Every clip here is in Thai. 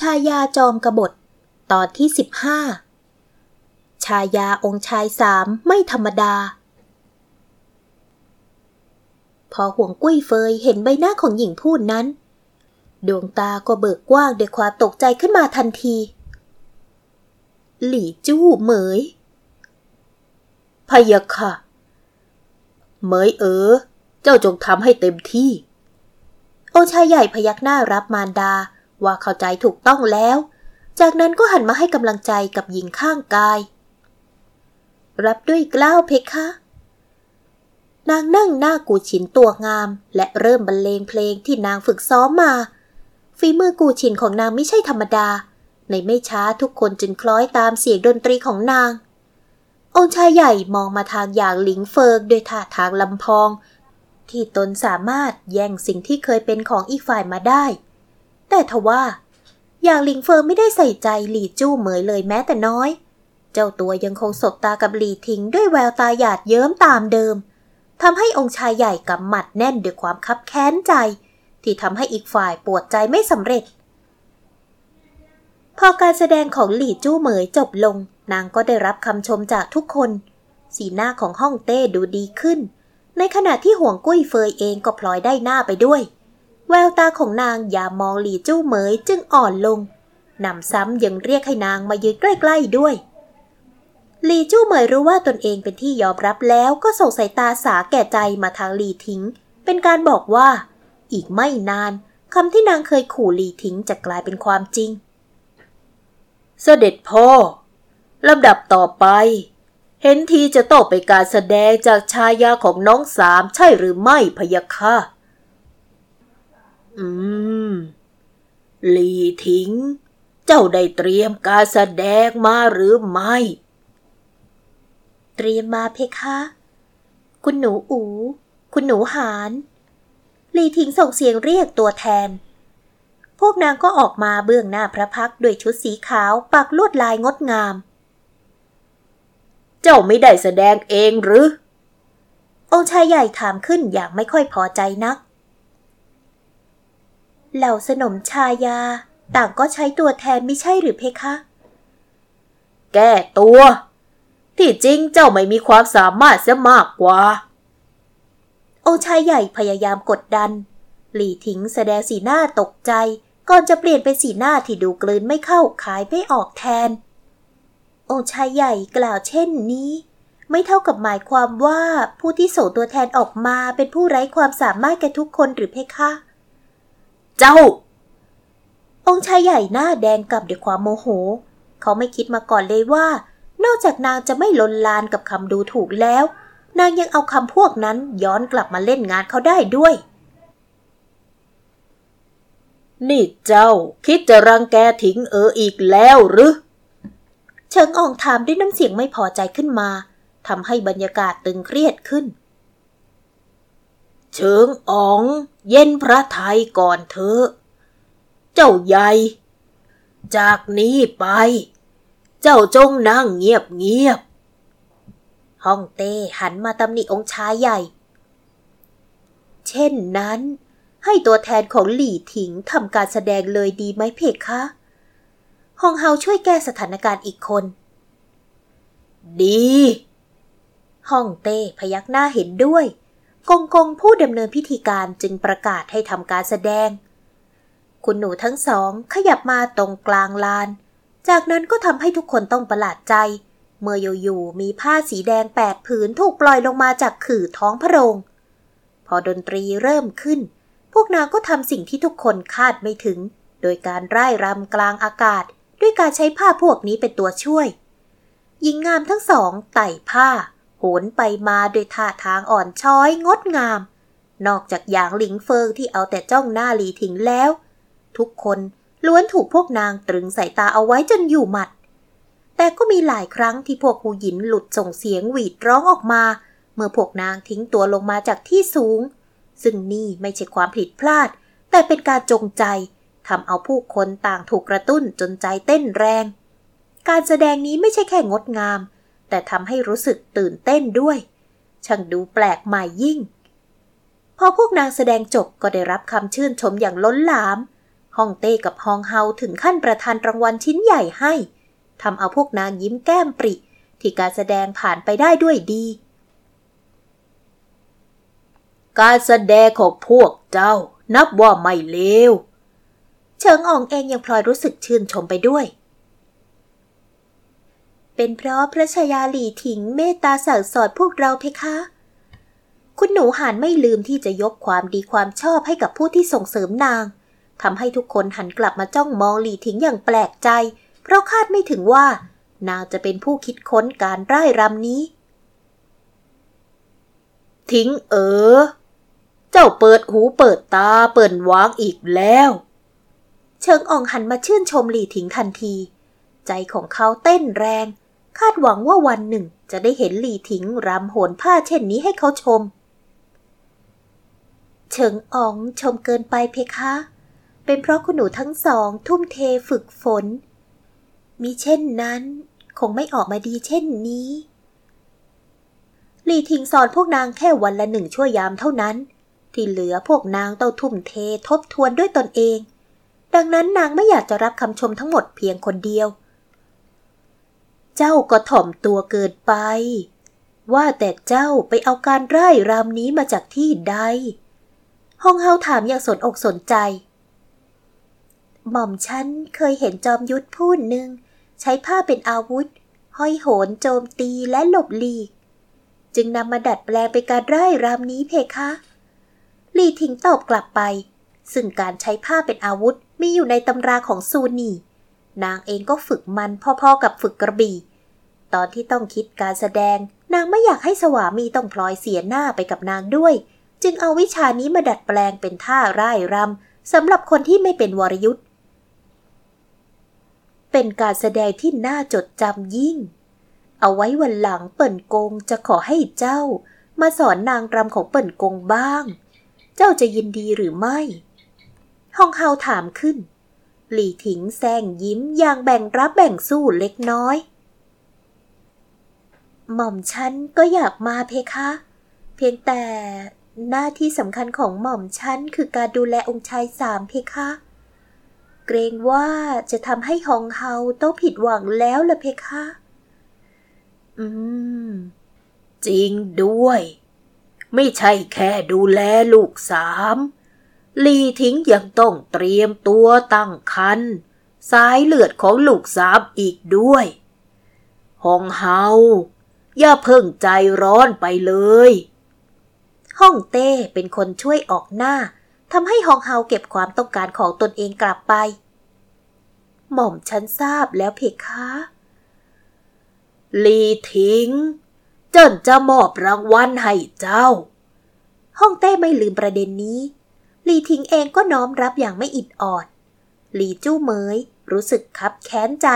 ชายาจอมกบฏ ตอนที่สิบห้าชายาองค์ชายสามไม่ธรรมดา พอห่วงกุ้ยเฟยเห็นใบหน้าของหญิงพูดนั้น ดวงตาก็เบิกกว้างด้วยความตกใจขึ้นมาทันที หลี่จู้เหมยพยะค่ะ เหมยเออ เจ้าจงทำให้เต็มที่ องชายใหญ่พยักหน้ารับมารดา ว่าเข้าใจถูกต้องแล้ว จากนั้นก็หันมาให้กำลังใจกับหญิงข้างกาย รับด้วยกล้าวเพคะ นางนั่งหน้ากูชินตัวงาม และเริ่มบรรเลงเพลงที่นางฝึกซ้อมมาฝีมือกูชินของนางไม่ใช่ธรรมดา ในไม่ช้าทุกคนจึงคล้อยตามเสียงดนตรีของนาง องค์ชายใหญ่มองมาทางอย่างหลิงเฟิงโดยท่าทางลำพอง ที่ตนสามารถแย่งสิ่งที่เคยเป็นของอีกฝ่ายมาได้ แต่ทว่า อย่างหลิงเฟิงไม่ได้ใส่ใจหลี่จู้เหมยเลยแม้แต่น้อย เจ้าตัวยังคงสบตากับหลี่ทิงด้วยแววตาหยาดเยิ้มตามเดิมทำให้องค์ชายใหญ่กำหมัดแน่นด้วยความคับแค้นใจ ที่ทำให้อีกฝ่ายปวดใจไม่สำเร็จ พอการแสดงของหลี่จู้เหมยจบลง นางก็ได้รับคำชมจากทุกคน สีหน้าของห้องเต้ดูดีขึ้น ในขณะที่ห่วงกุ้ยเฟยเองก็พลอยได้หน้าไปด้วย แววตาของนางอย่ามองหลี่จู้เหมยจึงอ่อนลงนำซ้ำยังเรียกให้นางมายืนใกล้ๆด้วย หลี่จู้เหมยรู้ว่าตนเองเป็นที่ยอมรับแล้วก็ส่งสายตาสาแก่ใจมาทางหลี่ทิ้ง เป็นการบอกว่า อีกไม่นานคำที่นางเคยขู่หลี่ทิ้งจะกลายเป็นความจริง เสด็จพ่อลำดับต่อไป เห็นทีจะต้องไปการแสดงจากชายาของน้องสามใช่หรือไม่พยาค่ะ อืม หลีทิง เจ้าได้เตรียมการแสดงมาหรือไม่ เตรียมมาเพคะ คุณหนูอู คุณหนูหานหลีทิงส่งเสียงเรียกตัวแทน พวกนางก็ออกมาเบื้องหน้าพระพักด้วยชุดสีขาวปักลวดลายงดงาม เจ้าไม่ได้แสดงเองหรือองค์ชายใหญ่ถามขึ้นอย่างไม่ค่อยพอใจนัก เหล่าสนมชายา ต่างก็ใช้ตัวแทนไม่ใช่หรือเพคะ แก้ตัว ที่จริงเจ้าไม่มีความสามารถเสียมากกว่าโอชายใหญ่พยายามกดดัน หลี่ถิงแสดงสีหน้าตกใจ ก่อนจะเปลี่ยนเป็นสีหน้าที่ดูกลืนไม่เข้าขายไม่ออกแทนโอชายใหญ่กล่าวเช่นนี้ไม่เท่ากับหมายความว่าผู้ที่ส่งตัวแทนออกมาเป็นผู้ไร้ความสามารถแก่ทุกคนหรือเพคะ เจ้า องค์ชายใหญ่หน้าแดงกลับด้วยความโมโห เขาไม่คิดมาก่อนเลยว่า นอกจากนางจะไม่ลนลานกับคำดูถูกแล้ว นางยังเอาคำพวกนั้นย้อนกลับมาเล่นงานเขาได้ด้วย นี่เจ้า คิดจะรังแกถิงเอออีกแล้วหรือเชิงอองถามด้วยน้ำเสียงไม่พอใจขึ้นมาทำให้บรรยากาศตึงเครียดขึ้น เชิงอ๋องเย็นพระไทยก่อนเถอะ เจ้าใหญ่ จากนี้ไป เจ้าจงนั่งเงียบเงียบฮ่องเต้หันมาตำหนิองค์ชายใหญ่ เช่นนั้น ให้ตัวแทนของหลี่ถิงทำการแสดงเลยดีไหมเพคะฮองเฮาช่วยแก้สถานการณ์อีกคน ดีฮ่องเต้พยักหน้าเห็นด้วย กงกงผู้ดำเนินพิธีการจึงประกาศให้ทำการแสดง คุณหนูทั้งสองขยับมาตรงกลางลาน จากนั้นก็ทำให้ทุกคนต้องประหลาดใจ เมื่ออยู่ๆมีผ้าสีแดงแปดผืนถูกปล่อยลงมาจากขื่อท้องพระโรง พอดนตรีเริ่มขึ้น พวกนางก็ทำสิ่งที่ทุกคนคาดไม่ถึง โดยการร่ายรำกลางอากาศ ด้วยการใช้ผ้าพวกนี้เป็นตัวช่วยหญิงงามทั้งสองไต่ผ้า นไปมาโดยท่าทางอ่อนช้อยงดงาม นอกจากอย่างหลิงเฟิงที่เอาแต่จ้องหน้าหลีถิงแล้ว ทุกคนล้วนถูกพวกนางตรึงสายตาเอาไว้จนอยู่หมัด แต่ก็มีหลายครั้งที่พวกหูหยินหลุดส่งเสียงหวีดร้องออกมา เมื่อพวกนางทิ้งตัวลงมาจากที่สูง ซึ่งนี่ไม่ใช่ความผิดพลาด แต่เป็นการจงใจทำเอาผู้คนต่างถูกกระตุ้นจนใจเต้นแรง การแสดงนี้ไม่ใช่แค่งดงาม แต่ทำให้รู้สึกตื่นเต้นด้วย ช่างดูแปลกใหม่ยิ่ง พอพวกนางแสดงจบก็ได้รับคำชื่นชมอย่างล้นหลามฮ่องเต้กับฮองเฮาถึงขั้นประทานรางวัลชิ้นใหญ่ให้ทำเอาพวกนางยิ้มแก้มปริ ที่การแสดงผ่านไปได้ด้วยดี การแสดงของพวกเจ้านับว่าไม่เลวเฉิงอองเองยังพลอยรู้สึกชื่นชมไปด้วย เป็นเพราะพระชายาหลี่ถิงเมตตาสั่งสอนพวกเราเพคะ คุณหนูหานไม่ลืมที่จะยกความดีความชอบให้กับผู้ที่ส่งเสริมนางทำให้ทุกคนหันกลับมาจ้องมองหลี่ถิงอย่างแปลกใจ เพราะคาดไม่ถึงว่า นางจะเป็นผู้คิดค้นการร่ายรำนี้ ทิ้งเออ เจ้าเปิดหูเปิดตาเปิดวางอีกแล้ว เชิงอ่องหันมาชื่นชมหลี่ถิงทันที ใจของเขาเต้นแรง คาดหวังว่าวันหนึ่งจะได้เห็นหลี่ถิงรำโหนผ้าเช่นนี้ให้เขาชม เฉิงอ๋องชมเกินไปเพคะ เป็นเพราะคุณหนูทั้งสองทุ่มเทฝึกฝนมีเช่นนั้น คงไม่ออกมาดีเช่นนี้หลี่ทิงสอนพวกนางแค่วันละหนึ่งชั่วยามเท่านั้น ที่เหลือพวกนางต้องทุ่มเททบทวนด้วยตนเอง ดังนั้นนางไม่อยากจะรับคำชมทั้งหมดเพียงคนเดียว เจ้าก็ถ่อมตัวเกินไป ว่าแต่เจ้าไปเอาการไร่รำนี้มาจากที่ใดฮองเฮาถามอย่างสนอกสนใจ หม่อมฉันเคยเห็นจอมยุทธพูดหนึ่ง ใช้ผ้าเป็นอาวุธ ห้อยโหนโจมตีและหลบหลีก จึงนำมาดัดแปลงเป็นการไร่รำนี้เพคะลีทิงตอบกลับไป ซึ่งการใช้ผ้าเป็นอาวุธมีอยู่ในตำราของซูนี นางเองก็ฝึกมันพอๆกับฝึกกระบี่ ตอนที่ต้องคิดการแสดง นางไม่อยากให้สวามีต้องพลอยเสียหน้าไปกับนางด้วย จึงเอาวิชานี้มาดัดแปลงเป็นท่าร่ายรำสำหรับคนที่ไม่เป็นวรยุทธเป็นการแสดงที่น่าจดจำยิ่ง เอาไว้วันหลังเปิ่นกงจะขอให้เจ้า มาสอนนางรำของเปิ่นกงบ้าง เจ้าจะยินดีหรือไม่ ฮองเฮาถามขึ้น หลี่ถิงแซงยิ้มอย่างแบ่งรับแบ่งสู้เล็กน้อย หม่อมฉันก็อยากมาเพคะ เพียงแต่หน้าที่สำคัญของหม่อมฉันคือการดูแลองค์ชายสามเพคะ เกรงว่าจะทำให้ฮองเฮาต้องผิดหวังแล้วล่ะเพคะ อืม จริงด้วย ไม่ใช่แค่ดูแลลูกสาม ลีทิ้งยังต้องเตรียมตัวตั้งคันสายเลือดของลูกสามอีกด้วยฮองเฮาอย่าเพิ่งใจร้อนไปเลยฮ่องเต้เป็นคนช่วยออกหน้าทำให้ฮองเฮาเก็บความต้องการของตนเองกลับไป หม่อมฉันทราบแล้วเพคะ ลีทิงเจิ้นจะมอบรางวัลให้เจ้าฮ่องเต้ไม่ลืมประเด็นนี้ ลีทิงเองก็น้อมรับอย่างไม่อิดออดลีจู้เมยรู้สึกคับแค้นใจ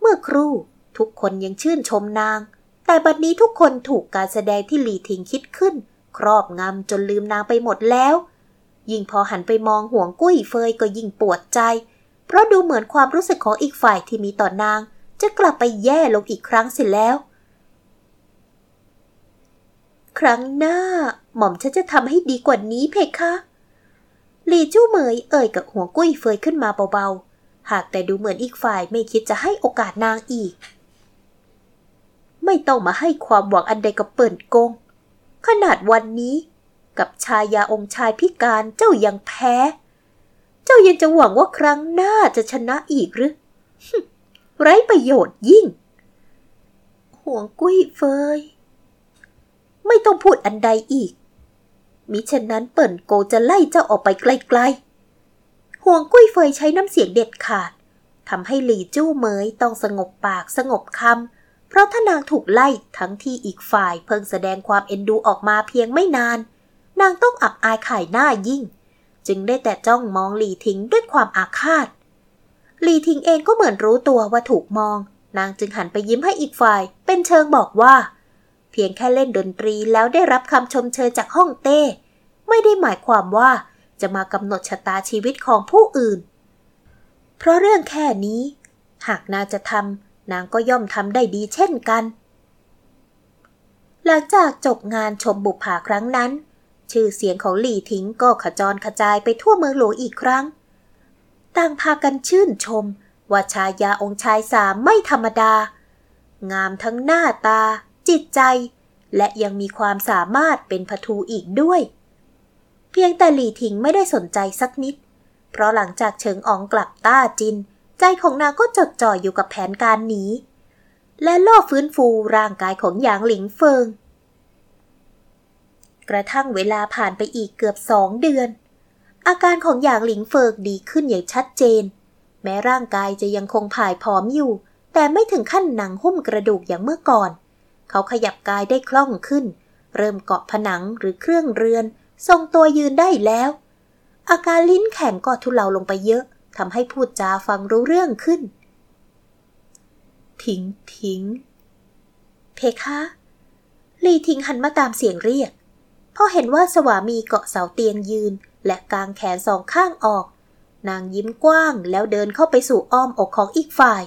เมื่อครู่ทุกคนยังชื่นชมนาง แต่บัดนี้ทุกคนถูกการแสดงที่ลีทิงคิดขึ้น ครอบงำจนลืมนางไปหมดแล้ว ยิ่งพอหันไปมองห่วงกุ้ยเฟยก็ยิ่งปวดใจ เพราะดูเหมือนความรู้สึกของอีกฝ่ายที่มีต่อนาง จะกลับไปแย่ลงอีกครั้งเสิแล้ว ครั้งหน้า หม่อมฉันจะทำให้ดีกว่านี้เพคะ หลี่จู้เหมยเอ่ยกับห่วกุ้ยเฟยขึ้นมาเบาๆ หากแต่ดูเหมือนอีกฝ่ายไม่คิดจะให้โอกาสนางอีก ไม่ต้องมาให้ความหวังอันใดกับเปิ่นกง ขนาดวันนี้ กับชายาองค์ชายพิการเจ้ายังแพ้ เจ้ายังจะหวังว่าครั้งหน้าจะชนะอีกหรือไร้ประโยชน์ยิ่ง ห่วงกุ้ยเฟย ไม่ต้องพูดอันใดอีก มิฉะนั้นเปิ่นโกจะไล่เจ้าออกไปไกลๆ ห่วงกุ้ยเฟยใช้น้ำเสียงเด็ดขาดทำให้หลี่จู้เหมยต้องสงบปากสงบคำ เพราะถ้านางถูกไล่ทั้งที่อีกฝ่ายเพิ่งแสดงความเอ็นดูออกมาเพียงไม่นาน นางต้องอับอายขายหน้ายิ่ง จึงได้แต่จ้องมองหลีทิงด้วยความอาฆาตหลีทิงเองก็เหมือนรู้ตัวว่าถูกมอง นางจึงหันไปยิ้มให้อีกฝ่าย เป็นเชิงบอกว่า เพียงแค่เล่นดนตรีแล้วได้รับคำชมเชยจากห้องเต้ ไม่ได้หมายความว่าจะมากำหนดชะตาชีวิตของผู้อื่น เพราะเรื่องแค่นี้ หากนางจะทำนางก็ย่อมทำได้ดีเช่นกัน หลังจากจบงานชมบุปผาครั้งนั้น ชื่อเสียงของหลี่ทิงก็ขจรกระจายไปทั่วเมืองหลวงอีกครั้ง ต่างพากันชื่นชมว่าชายาองค์ชายสามไม่ธรรมดา งามทั้งหน้าตา จิตใจ และยังมีความสามารถเป็นพทูอีกด้วย เพียงแต่หลี่ถิงไม่ได้สนใจสักนิด เพราะหลังจากเฉิงอ๋องกลับต้าจิน ใจของนางก็จดจ่ออยู่กับแผนการหนีและล่อฟื้นฟูร่างกายของหยางหลิงเฟิง กระทั่งเวลาผ่านไปอีกเกือบสองเดือน อาการของหยางหลิงเฟิงดีขึ้นอย่างชัดเจน แม้ร่างกายจะยังคงผายผอมอยู่ แต่ไม่ถึงขั้นหนังหุ้มกระดูกอย่างเมื่อก่อน เขาขยับกายได้คล่องขึ้น เริ่มเกาะผนังหรือเครื่องเรือน ทรงตัวยืนได้แล้ว อาการลิ้นแข็งก็ทุเลาลงไปเยอะทำให้พูดจาฟังรู้เรื่องขึ้นทิ้งทิ้งเพคะลีทิ้งหันมาตามเสียงเรียกพอเห็นว่าสวามีเกาะเสาเตียงยืน และกางแขนสองข้างออก นางยิ้มกว้างแล้วเดินเข้าไปสู่อ้อมอกของอีกฝ่าย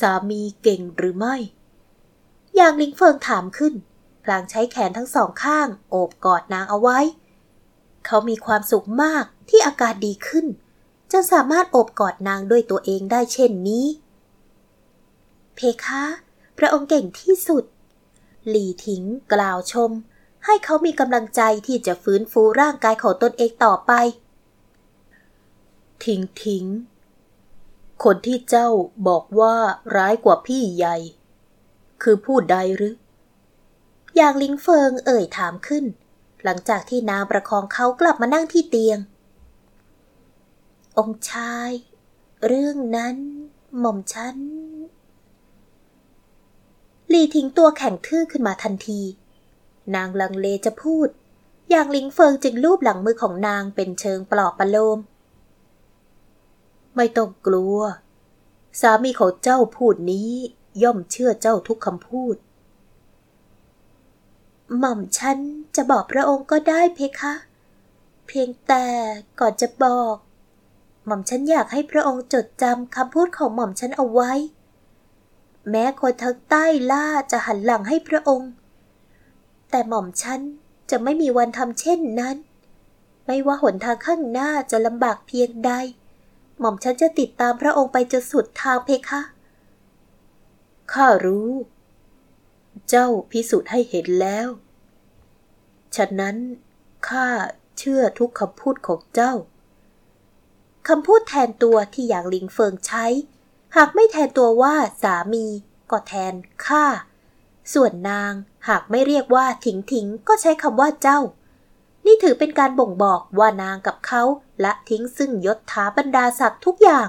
สามีเก่งหรือไม่ อย่างลิงเฟิงถามขึ้น พลางใช้แขนทั้งสองข้าง โอบกอดนางเอาไว้ เขามีความสุขมากที่อากาศดีขึ้น จนสามารถโอบกอดนางด้วยตัวเองได้เช่นนี้ เพคะ พระองค์เก่งที่สุด หลี่ถิงกล่าวชม ให้เขามีกำลังใจที่จะฟื้นฟูร่างกายของตนเองต่อไปทิงทิงคนที่เจ้าบอกว่าร้ายกว่าพี่ใหญ่ คือผู้ใดหรือ อย่างลิงเฟิงเอ่ยถามขึ้น หลังจากที่นางประคองเขากลับมานั่งที่เตียง องค์ชาย เรื่องนั้น หม่อมฉันลีทิ้งตัวแข็งทื่อขึ้นมาทันที นางลังเลจะพูด อย่างลิงเฟิงจึงลูบหลังมือของนางเป็นเชิงปลอบประโลม ไม่ต้องกลัว สามีของเจ้าพูดนี้ ย่อมเชื่อเจ้าทุกคำพูด หม่อมฉันจะบอกพระองค์ก็ได้เพคะ เพียงแต่ก่อนจะบอก หม่อมฉันอยากให้พระองค์จดจำคำพูดของหม่อมฉันเอาไว้ แม้คนทางใต้ล่าจะหันหลังให้พระองค์ แต่หม่อมฉันจะไม่มีวันทำเช่นนั้น ไม่ว่าหนทางข้างหน้าจะลำบากเพียงใด หม่อมฉันจะติดตามพระองค์ไปจนสุดทางเพคะ ข้ารู้ เจ้าพิสูจน์ให้เห็นแล้ว ฉะนั้นข้าเชื่อทุกคำพูดของเจ้าคำพูดแทนตัวที่อย่างลิงเฟิงใช้ หากไม่แทนตัวว่าสามี ก็แทนข้า ส่วนนางหากไม่เรียกว่าถิงถิงก็ใช้คำว่าเจ้า นี่ถือเป็นการบ่งบอกว่านางกับเขาละทิ้งซึ่งยศถาบรรดาศักดิ์ทุกอย่าง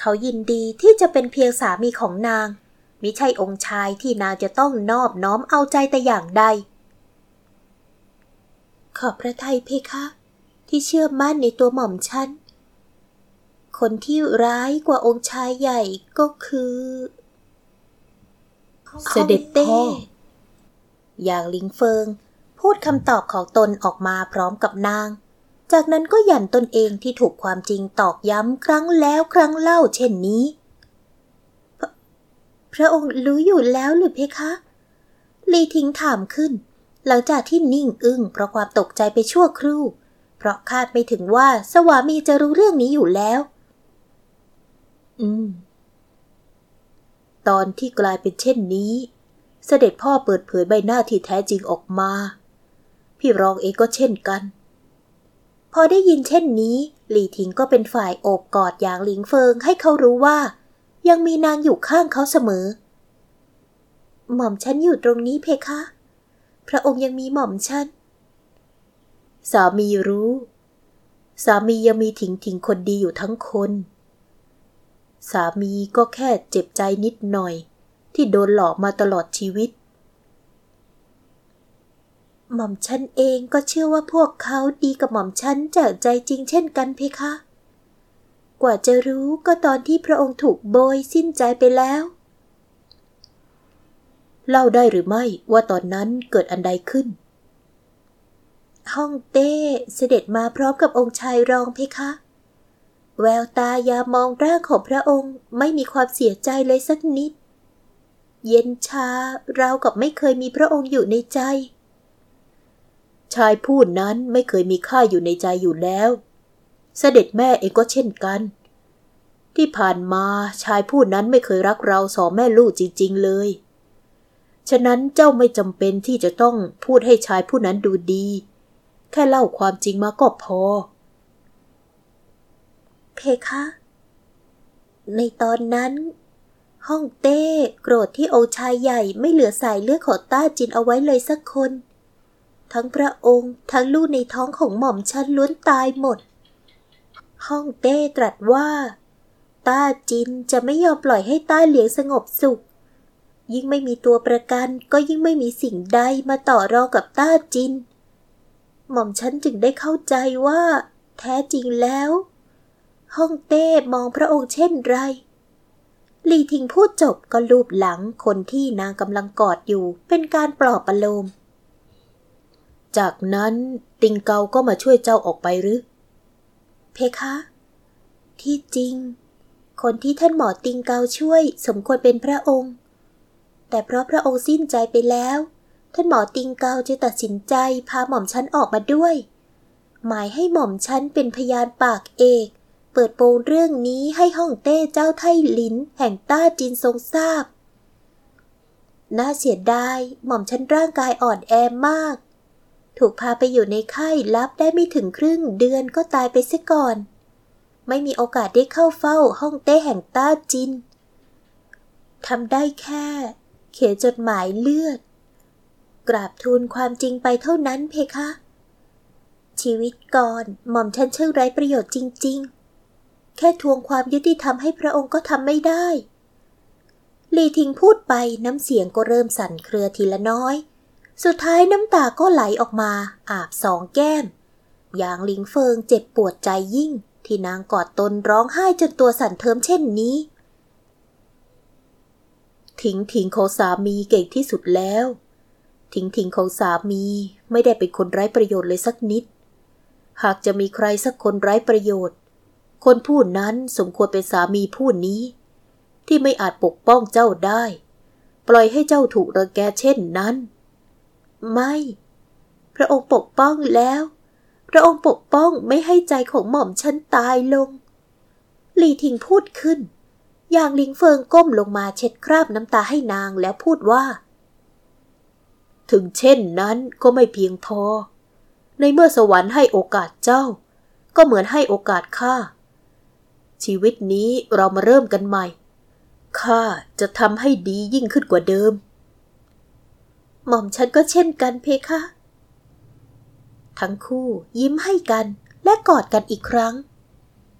เขายินดีที่จะเป็นเพียงสามีของนาง มิใช่องค์ชายที่นางจะต้องนอบน้อมเอาใจแต่อย่างใด ขอบพระทัยเพคะ ที่เชื่อมั่นในตัวหม่อมฉัน คนที่ร้ายกว่าองค์ชายใหญ่ก็คือ เสด็จพ่ออย่างลิงเฟิง พูดคำตอบของตนออกมาพร้อมกับนาง จากนั้นก็หยั่นตนเองที่ถูกความจริงตอกย้ำครั้งแล้วครั้งเล่าเช่นนี้พพระองค์รู้อยู่แล้วหรือเพคะ ลีทิ้งถามขึ้น หลังจากที่นิ่งอึ้งเพราะความตกใจไปชั่วครู่ เพราะคาดไม่ถึงว่าสวามีจะรู้เรื่องนี้อยู่แล้ว อืม ตอนที่กลายเป็นเช่นนี้ เสด็จพ่อเปิดเผยใบหน้าที่แท้จริงออกมา พี่รองเองก็เช่นกัน พอได้ยินเช่นนี้ หลี่ทิงก็เป็นฝ่ายโอบกอดอย่างหลิงเฟิงให้เขารู้ว่า ยังมีนางอยู่ข้างเขาเสมอ หม่อมฉันอยู่ตรงนี้เพคะ พระองค์ยังมีหม่อมฉัน สามีรู้ สามียังมีถิงถิงคนดีอยู่ทั้งคน สามีก็แค่เจ็บใจนิดหน่อย ที่โดนหลอกมาตลอดชีวิต หม่อมฉันเองก็เชื่อว่าพวกเขาดีกับหม่อมฉันจากใจจริงเช่นกันเพคะ กว่าจะรู้ก็ตอนที่พระองค์ถูกโบยสิ้นใจไปแล้ว เล่าได้หรือไม่ว่าตอนนั้นเกิดอันใดขึ้น ฮ่องเต้เสด็จมาพร้อมกับองค์ชายรองเพคะ แววตายามองร่างของพระองค์ไม่มีความเสียใจเลยสักนิด เย็นชาเรากับไม่เคยมีพระองค์อยู่ในใจ ชายพูดนั้นไม่เคยมีข้าอยู่ในใจอยู่แล้ว เสด็จแม่เองก็เช่นกัน ที่ผ่านมาชายผู้นั้นไม่เคยรักเราสองแม่ลูกจริง ๆ เลย ฉะนั้นเจ้าไม่จำเป็นที่จะต้องพูดให้ชายผู้นั้นดูดี แค่เล่าความจริงมาก็พอ เพคะ ในตอนนั้นห้องเต้ โกรธที่องค์ชายใหญ่ไม่เหลือสายเลือดของต้าจินเอาไว้เลยสักคน ทั้งพระองค์ทั้งลูกในท้องของหม่อมฉันล้วนตายหมดห้องเต้ตรัสว่า ต้าจินจะไม่ยอมปล่อยให้ต้าเหลียงสงบสุข ยิ่งไม่มีตัวประกันก็ยิ่งไม่มีสิ่งใดมาต่อรองกับต้าจิน หม่อมฉันจึงได้เข้าใจว่า แท้จริงแล้วห้องเต้มองพระองค์เช่นไรลีทิงพูดจบก็ลูบหลังคนที่นางกำลังกอดอยู่เป็นการปลอบประโลม จากนั้นติงเกาก็มาช่วยเจ้าออกไปหรือ เพคะ ที่จริง คนที่ท่านหมอติงเกาช่วยสมควรเป็นพระองค์ แต่เพราะพระองค์สิ้นใจไปแล้ว ท่านหมอติงเกาจึงตัดสินใจพาหม่อมฉันออกมาด้วย หมายให้หม่อมฉันเป็นพยานปากเอก เปิดโปงเรื่องนี้ให้ฮ่องเต้เจ้าไทลิน แห่งต้าจินทรงทราบ น่าเสียดายหม่อมฉันร่างกายอ่อนแอมาก ถูกพาไปอยู่ในค่ายลับได้ไม่ถึงครึ่งเดือนก็ตายไปเสียก่อน ไม่มีโอกาสได้เข้าเฝ้าห้องเต้แห่งต้าจินทำได้แค่ เขียนจดหมายเลือด กราบทูลความจริงไปเท่านั้นเพคะ ชีวิตก่อนหม่อมฉันเชื่อไร้ประโยชน์จริง ๆ แค่ทวงความยุติธรรมให้พระองค์ก็ทำไม่ได้ ลีทิงพูดไปน้ำเสียงก็เริ่มสั่นเครือทีละน้อย สุดท้ายน้ำตาก็ไหลออกมา อาบสองแก้ม อย่างหลิงเฟิงเจ็บปวดใจยิ่ง ที่นางกอดตนร้องไห้จนตัวสั่นเทิมเช่นนี้ ถิงถิงของสามีเก่งที่สุดแล้ว ถิงถิงของสามีไม่ได้เป็นคนไร้ประโยชน์เลยสักนิด หากจะมีใครสักคนไร้ประโยชน์ คนผู้นั้นสมควรเป็นสามีผู้นี้ ที่ไม่อาจปกป้องเจ้าได้ ปล่อยให้เจ้าถูกรังแกเช่นนั้น ไม่ พระองค์ปกป้องแล้ว พระองค์ปกป้องไม่ให้ใจของหม่อมฉันตายลง หลีทิงพูดขึ้น อย่างลิงเฟิงก้มลงมาเช็ดคราบน้ำตาให้นางแล้วพูดว่า ถึงเช่นนั้นก็ไม่เพียงพอ ในเมื่อสวรรค์ให้โอกาสเจ้า ก็เหมือนให้โอกาสข้า ชีวิตนี้เรามาเริ่มกันใหม่ข้าจะทำให้ดียิ่งขึ้นกว่าเดิม หม่อมฉันก็เช่นกันเพคะ ทั้งคู่ยิ้มให้กันและกอดกันอีกครั้ง